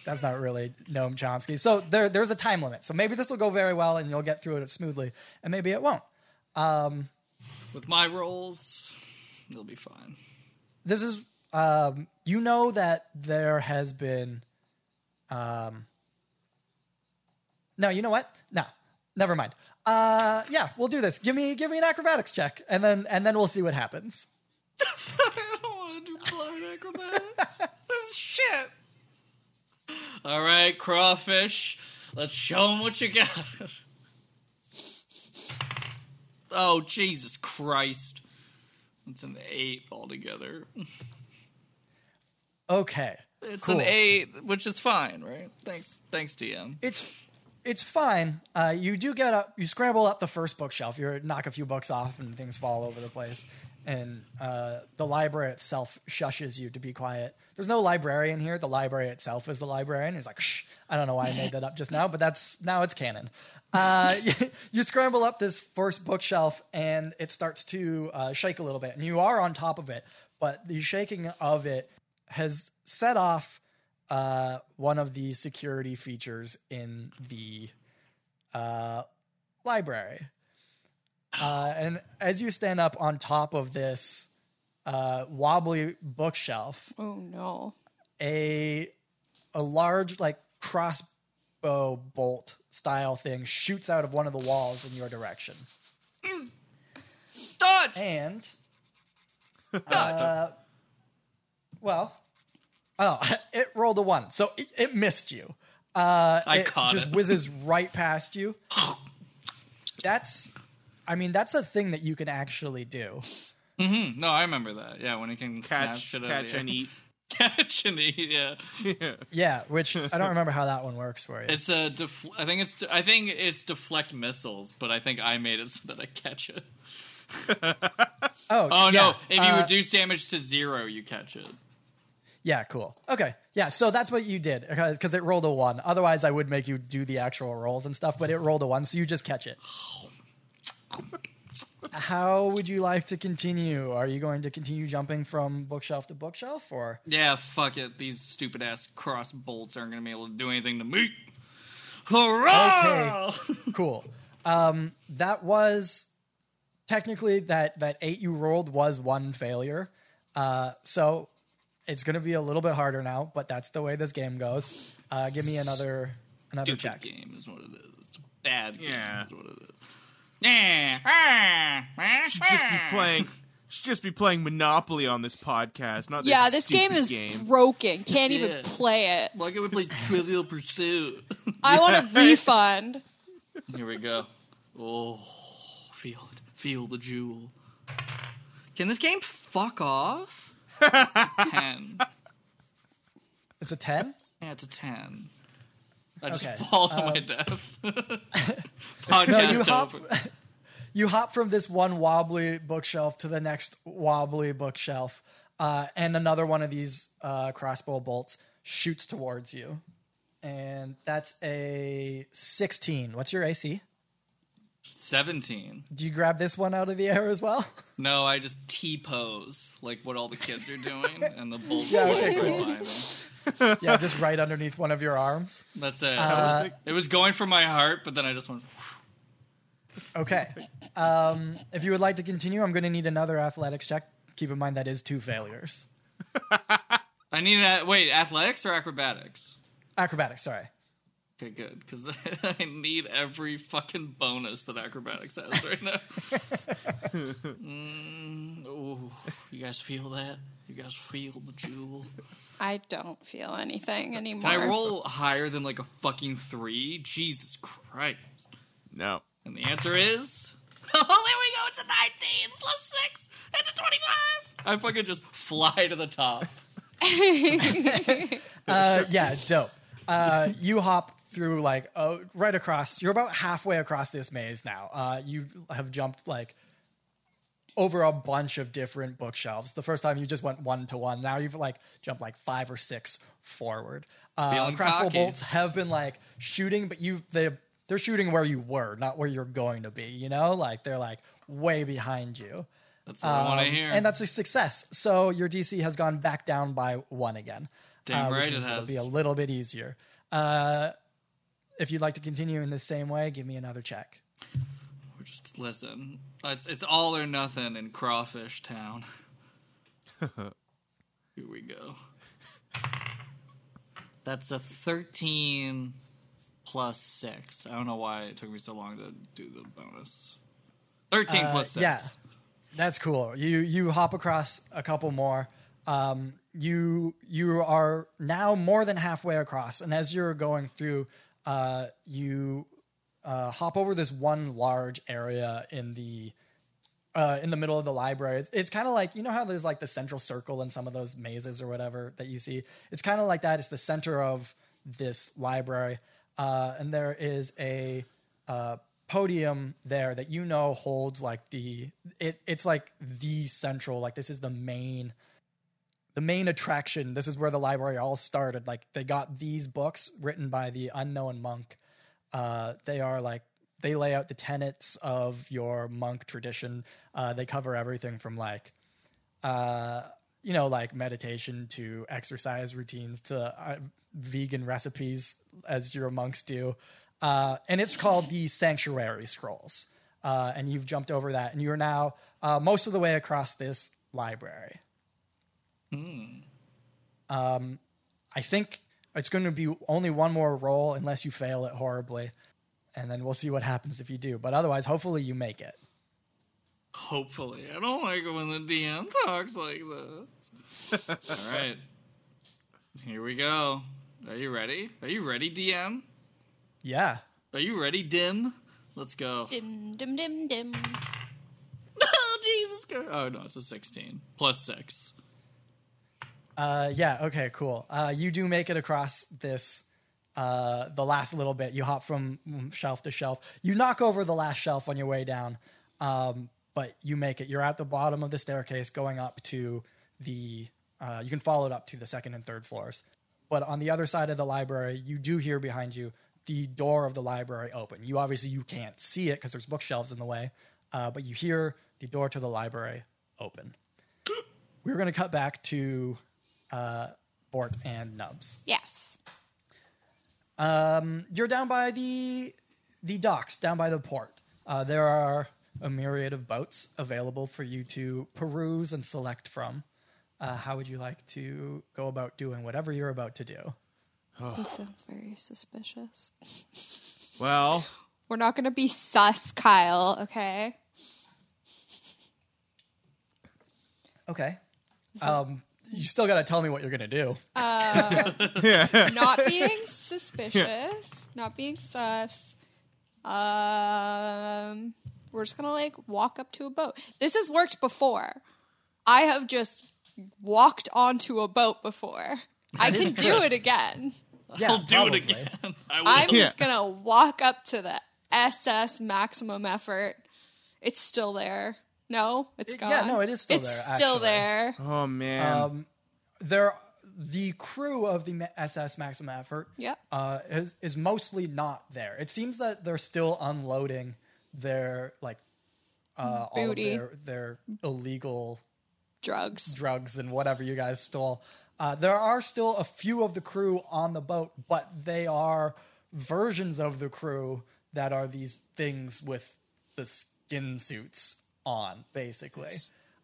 That's not really Noam Chomsky. So there, there's a time limit. So maybe this will go very well and you'll get through it smoothly, and maybe it won't. With my rolls, it'll be fine. this is um, you know that there has been um no you know what no never mind uh yeah we'll do this give me give me an acrobatics check and then and then we'll see what happens I don't want to do blind acrobatics. this shit. All right, crawfish. Let's show them what you got. Oh, Jesus Christ. It's an eight altogether. okay It's Cool. an eight, which is fine, right? Thanks, thanks, DM. it's it's fine uh you do get up you scramble up the first bookshelf you knock a few books off and things fall over the place and uh the library itself shushes you to be quiet. There's no librarian here. The library itself is the librarian. He's like shh. I don't know why i made that up just now but that's now it's canon. Uh you, you scramble up this first bookshelf and it starts to uh, shake a little bit and you are on top of it but the shaking of it has set off uh, one of the security features in the uh, library. Uh, and as you stand up on top of this uh, wobbly bookshelf, Oh no. a a large like crossbow bolt style thing shoots out of one of the walls in your direction. Dodge! And Dodge! uh, well, oh, it rolled a one, so it, it missed you. Uh, I it caught just it. whizzes right past you. That's, I mean, that's a thing that you can actually do. Mhm. No, I remember that. Yeah, when it can snap Catch, shit out catch and eat. Catch and eat, yeah. Yeah, which I don't remember how that one works for you. It's a def- I think it's I think it's deflect missiles, but I think I made it so that I catch it. oh, Oh yeah, no! If you uh, reduce damage to zero, you catch it. Yeah, cool. Okay. Yeah, so that's what you did because it rolled a one. Otherwise, I would make you do the actual rolls and stuff, but it rolled a one, so you just catch it. How would you like to continue? Are you going to continue jumping from bookshelf to bookshelf or Yeah, fuck it. These stupid ass cross bolts aren't gonna be able to do anything to me. Hurrah! cool. Um, that was technically that that eight you rolled was one failure. Uh, so it's going to be a little bit harder now, but that's the way this game goes. Uh, give me another another Stupid check. game is what it is. It's bad game Yeah. is what it is. Yeah. Should just be playing. Should just be playing Monopoly on this podcast. Not this Yeah, this game is game. broken. Can't even play it. Why can't we play Trivial Pursuit? I want a refund. Here we go. Oh, feel it. Feel the jewel. Can this game fuck off? 10. It's a ten. Yeah, it's a 10. I just Okay, fall to my death. Podcast No, you hop. you hop from this one wobbly bookshelf to the next wobbly bookshelf, uh, and another one of these uh, crossbow bolts shoots towards you, and that's a sixteen. What's your AC? 17. Do you grab this one out of the air as well? No, I just T pose like what all the kids are doing, and the bull Yeah, okay, cool. yeah, just right underneath one of your arms. That's it. Uh, it was going for my heart, but then I just went. Okay. Um, if you would like to continue, I'm going to need another athletics check. Keep in mind that is two failures. I need a wait, athletics or acrobatics? Acrobatics, sorry. Okay, good, because I need every fucking bonus that acrobatics has right now. mm, oh, you guys feel that? You guys feel the jewel? I don't feel anything anymore. Can I roll higher than like a fucking three? Jesus Christ! No. And the answer is. Oh, there we go. It's a 19 plus 6. That's a 25. I fucking just fly to the top. Uh, yeah, dope. Uh, you hop through like uh, right across. You're about halfway across this maze now. Uh, you have jumped like over a bunch of different bookshelves. The first time you just went one to one. Now you've like jumped like five or six forward. Uh, crossbow cocky. bolts have been like shooting, but you they they're shooting where you were, not where you're going to be. You know, like they're like way behind you. That's what I want to Um, hear. And that's a success. So your DC has gone back down by one again. Damn uh, right it means It'll has. be a little bit easier. Uh, if you'd like to continue in the same way, give me another check. Or just listen. It's it's all or nothing in Crawfish Town. Here we go. That's a 13 plus 6. I don't know why it took me so long to do the bonus. 13 Uh, plus 6. Yeah, that's cool. You you hop across a couple more. Um, you you are now more than halfway across, and as you're going through, uh, you uh, hop over this one large area in the uh, in the middle of the library. It's, it's kind of like you know how there's like the central circle in some of those mazes or whatever that you see. It's kind of like that. It's the center of this library, uh, and there is a uh, podium there that you know holds like the it. It's like the central. Like this is the main the main attraction. This is where the library all started. Like they got these books written by the unknown monk. Uh, they are like they lay out the tenets of your monk tradition. Uh, they cover everything from like, uh, you know, like meditation to exercise routines to uh, vegan recipes, as your monks do. Uh, and it's called the Sanctuary Scrolls. Uh, and you've jumped over that, and you're now uh, most of the way across this library. Um, I think it's going to be only one more roll unless you fail it horribly, and then we'll see what happens if you do. But otherwise, hopefully, you make it. Hopefully. I don't like it when the DM talks like this. all right. Here we go. Are you ready? Are you ready, DM? Yeah. Are you ready, Dim? Let's go. dim dim dim dim. oh, Jesus Christ. Oh, no, it's a 16. Plus 6. Uh, yeah. Okay. Cool. Uh, you do make it across this. Uh, the last little bit, you hop from shelf to shelf. You knock over the last shelf on your way down, um, but you make it. You're at the bottom of the staircase, going up to the. Uh, you can follow it up to the second and third floors. But on the other side of the library, you do hear behind you the door of the library open. You obviously you can't see it because there's bookshelves in the way, uh, but you hear the door to the library open. We're going to cut back to uh, Bort and Nubz. Yes. Um, you're down by the the docks, down by the port. Uh, there are a myriad of boats available for you to peruse and select from. Uh, how would you like to go about doing whatever you're about to do? That sounds very suspicious. Well, We're not going to be sus, Kyle, okay? Okay. Um, you still got to tell me what you're gonna do. Not being suspicious, not being sus. Um, we're just going to like walk up to a boat. This has worked before. I have just walked onto a boat before. I is can do it again. Yeah, I'll do probably. it again. I will. I'm Yeah. just gonna walk up to the SS maximum effort. It's still there. No, it's It- gone. yeah, no, it is still it's there, still there. oh man. Um, there, the crew of the SS Maximum Effort Yep. uh, is is mostly not there. It seems that they're still unloading their like uh, all of their their illegal Drugs. drugs and whatever you guys stole. Uh, there are still a few of the crew on the boat, but they are versions of the crew that are these things with the skin suits on, basically.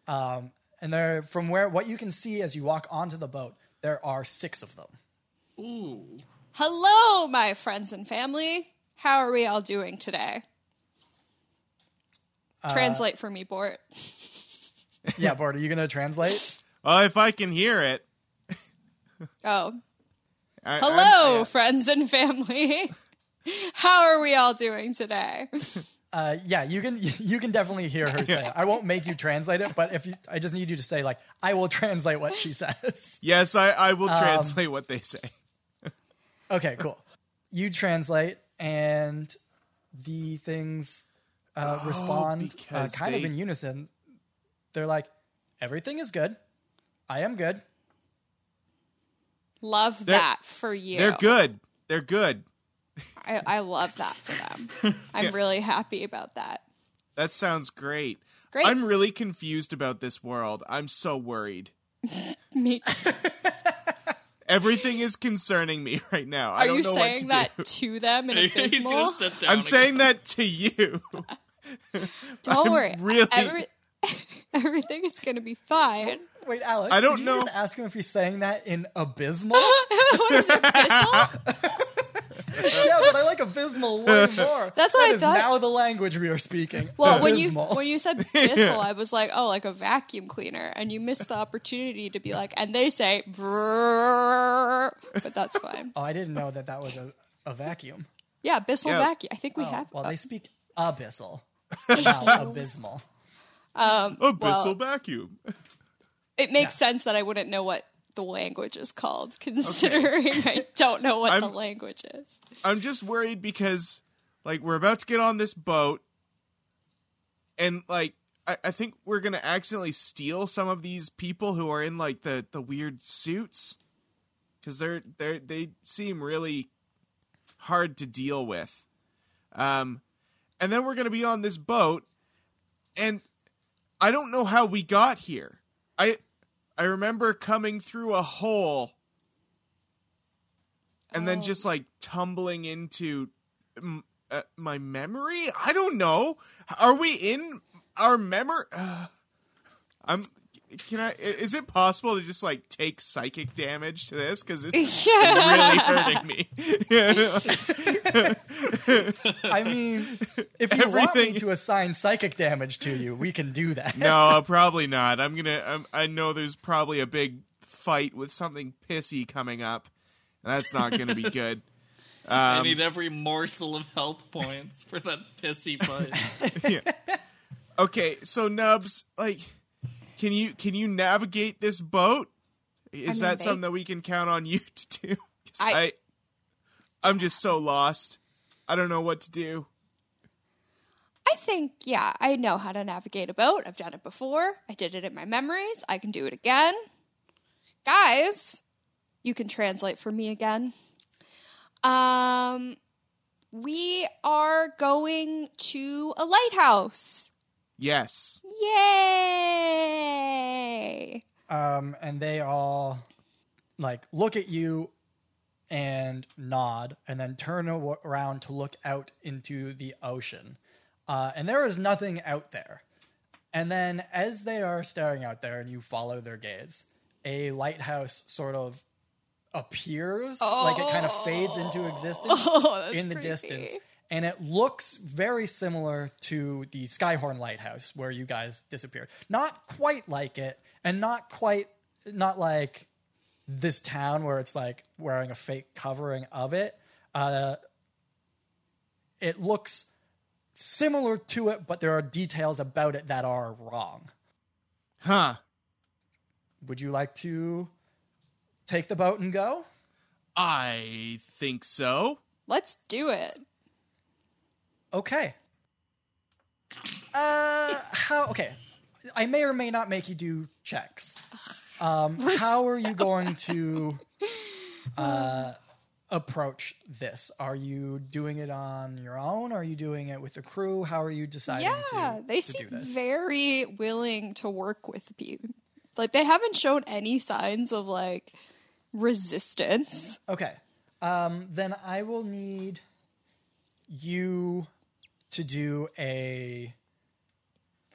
Um, and they're from where what you can see as you walk onto the boat, there are six of them. Ooh. Hello, my friends and family. How are we all doing today? Translate for me, Bort. Yeah, Bart, are you gonna translate? Well, if I can hear it. Oh, I, hello, I'm- friends and family. How are we all doing today? Uh, yeah, you can you can definitely hear her say it. I won't make you translate it, but if you, I just need you to say like, I will translate what she says. yes, I, I Um, will translate what they say. Okay, cool. You translate, and the things uh, respond uh, Oh, because kind of in unison. They're like, everything is good. I am good. Love They're- that for you. They're good. They're good. I, I love that for them. I'm really happy about that. That sounds great. Great. I'm really confused about this world. I'm so worried. Me Everything is concerning me right now. I Are don't you know saying what to that do. to them in He's abysmal? gonna sit down. I'm and saying that to you. Don't I'm worry. really- Every, everything is going to be fine. Wait, Alex, I don't did you know- just ask him if he's saying that in abysmal? what is it, Bissell? yeah, but I like abysmal way more. That's what That I is thought. now the language we are speaking. Well, when you when you said Bissell, I was like, oh, like a vacuum cleaner, and you missed the opportunity to be like, and they say, brrrr, but that's fine. oh, I didn't know that that was a, a vacuum. Yeah, Bissell Yeah. vacuum. I think we Oh, have. well, they speak abyssal, not abysmal. um, Abyssal well, vacuum. it makes sense that I wouldn't know what the language is called, considering I don't know what the I'm- language is. I'm just worried because, like, we're about to get on this boat, and like, I, I think we're gonna accidentally steal some of these people who are in like the the weird suits, because they're they they seem really hard to deal with. Um, and then we're gonna be on this boat, and I don't know how we got here. I I remember coming through a hole and then Oh. just like tumbling into m- uh, my memory. I don't know. Are we in our memory? Uh, I'm. Can I? i- Is it possible to just like take psychic damage to this? Because this is really hurting me. I mean, if you want me to assign psychic damage to you, we can do that. no, probably not. I'm gonna. I'm, I know there's probably a big fight with something pissy coming up. and That's not gonna be good. I Um, need every morsel of health points for that pissy fight. Okay, so Nubz, like, can you can you navigate this boat? Is mean, that they- something that we can count on you to do? I- I, I'm just so lost. I don't know what to do. I think, yeah, I know how to navigate a boat. I've done it before. I did it in my memories. I can do it again. Guys, you can translate for me again. Um, we are going to a lighthouse. Yes. Yay! Um, and they all like look at you and nod, and then turn around to look out into the ocean. Uh, and there is nothing out there. And then, as they are staring out there, and you follow their gaze, a lighthouse sort of appears, like it kind of fades into existence Oh, in the creepy. distance. And it looks very similar to the Skyhorn Lighthouse where you guys disappeared. Not quite like it, and not quite, not like this town where it's like wearing a fake covering of it. Uh, it looks similar to it, but there are details about it that are wrong. Huh. Would you like to take the boat and go? I think so. Let's do it. Okay. Uh, how? Okay, I may or may not make you do checks. Um, how are you going to uh, approach this? Are you doing it on your own? Are you doing it with the crew? How are you deciding Yeah, to, they to seem very willing to work with people. Like they haven't shown any signs of like resistance. Okay. Um, then I will need you to do a,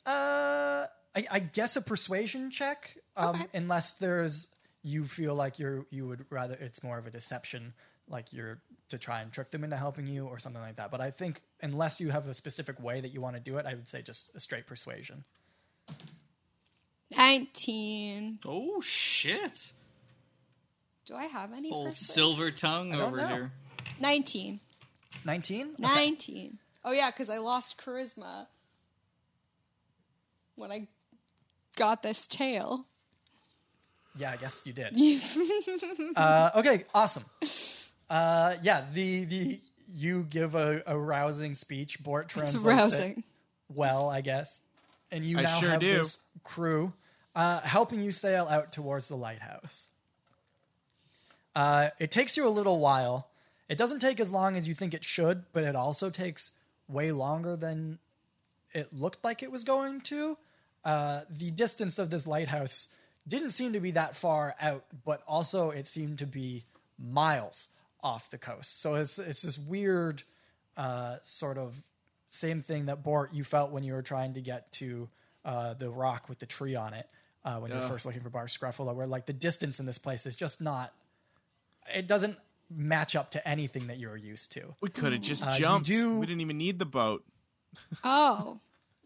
uh, I, I guess a persuasion check. Um, Okay. unless there's you feel like you're you would rather it's more of a deception like you're to try and trick them into helping you or something like that. But I think unless you have a specific way that you want to do it, I would say just a straight persuasion. 19. Oh shit! Do I have any? Old silver tongue don't over know. here. 19. 19? 19. Oh, yeah, because I lost charisma when I got this tail. Yeah, I guess you did. uh, okay, awesome. Uh, yeah, the the you give a, a rousing speech. Bort It's translates rousing. it well, I guess, and you I now sure have do. this crew uh, helping you sail out towards the lighthouse. Uh, it takes you a little while. It doesn't take as long as you think it should, but it also takes way longer than it looked like it was going to. Uh, the distance of this lighthouse didn't seem to be that far out, but also it seemed to be miles off the coast. So it's it's this weird uh, sort of same thing that Bort you felt when you were trying to get to uh, the rock with the tree on it uh, when you were first looking for Bark Scruffalo, where like the distance in this place is just not. It doesn't match up to anything that you're used to. We could have just Uh, jumped. do- We didn't even need the boat. Oh.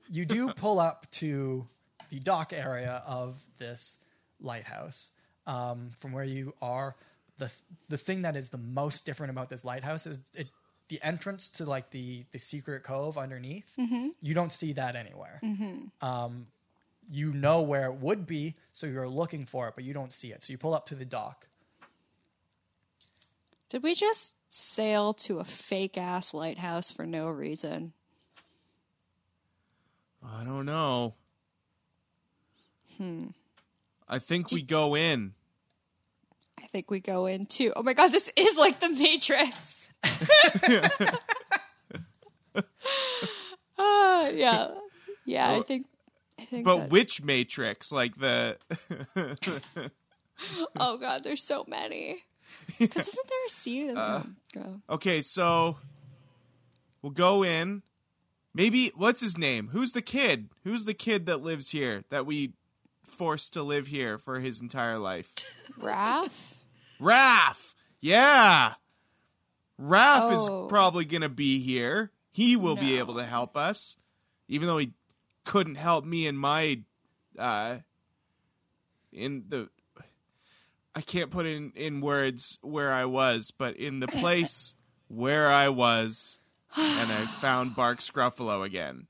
you do pull up to the dock area of this lighthouse. Um, from where you are, the the thing that is the most different about this lighthouse is it, the entrance to like the the secret cove underneath. You don't see that anywhere. Um, you know where it would be, so you're looking for it, but you don't see it. So you pull up to the dock. Did we just sail to a fake ass lighthouse for no reason? I don't know. Hmm. I think we go in. I think we go in too. Oh my god, this is like the Matrix. uh, yeah. Yeah, I think I think But that- which Matrix? Like the Oh god, there's so many. Cuz isn't there a scene in Uh, Go. Okay, so we'll go in. Maybe what's his name? Who's the kid? Who's the kid that lives here that we forced to live here for his entire life? Raph? Raph. Yeah. Raph Oh. is probably going to be here. He will be able to help us even though he couldn't help me in my uh in the I can't put in in words where I was, but in the place where I was and I found Bark Scruffalo again.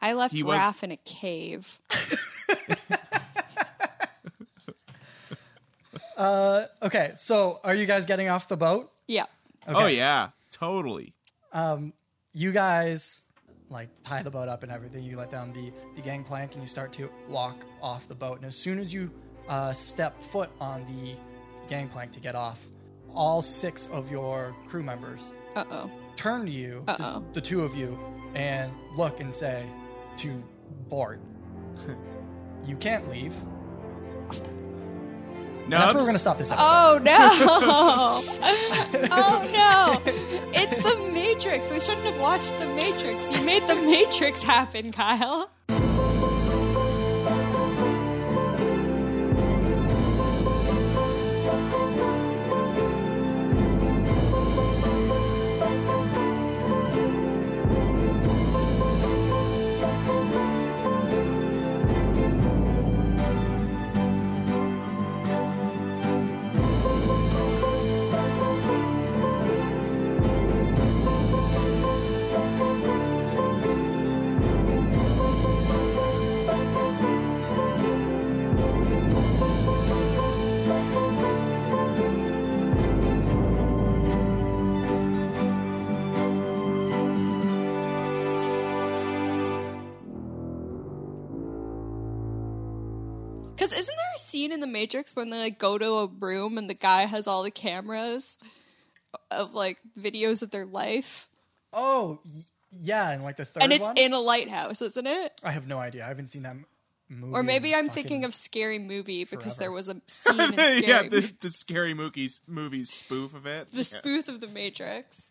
I left He was- Raph in a cave. Uh, okay, so are you guys getting off the boat? Yeah. Oh yeah, totally. Um, you guys like tie the boat up and everything. You let down the, the gangplank and you start to walk off the boat. And as soon as you uh, step foot on the gangplank to get off, all six of your crew members Uh-oh. turn to you, the, Uh-oh. the two of you, and look and say to Bart, "You can't leave." No, And that's where we're gonna stop this episode. Oh no! oh no! It's the Matrix. We shouldn't have watched the Matrix. You made the Matrix happen, Kyle. Scene in the Matrix when they like go to a room and the guy has all the cameras of like videos of their life, Oh, y- yeah, and like the third and it's one. in a lighthouse, isn't it? I have no idea. I haven't seen that movie. Or maybe I'm thinking of Scary Movie because forever. there was a scene in Scary yeah, Movie. the, the scary movies movies spoof of it. the spoof of the Matrix.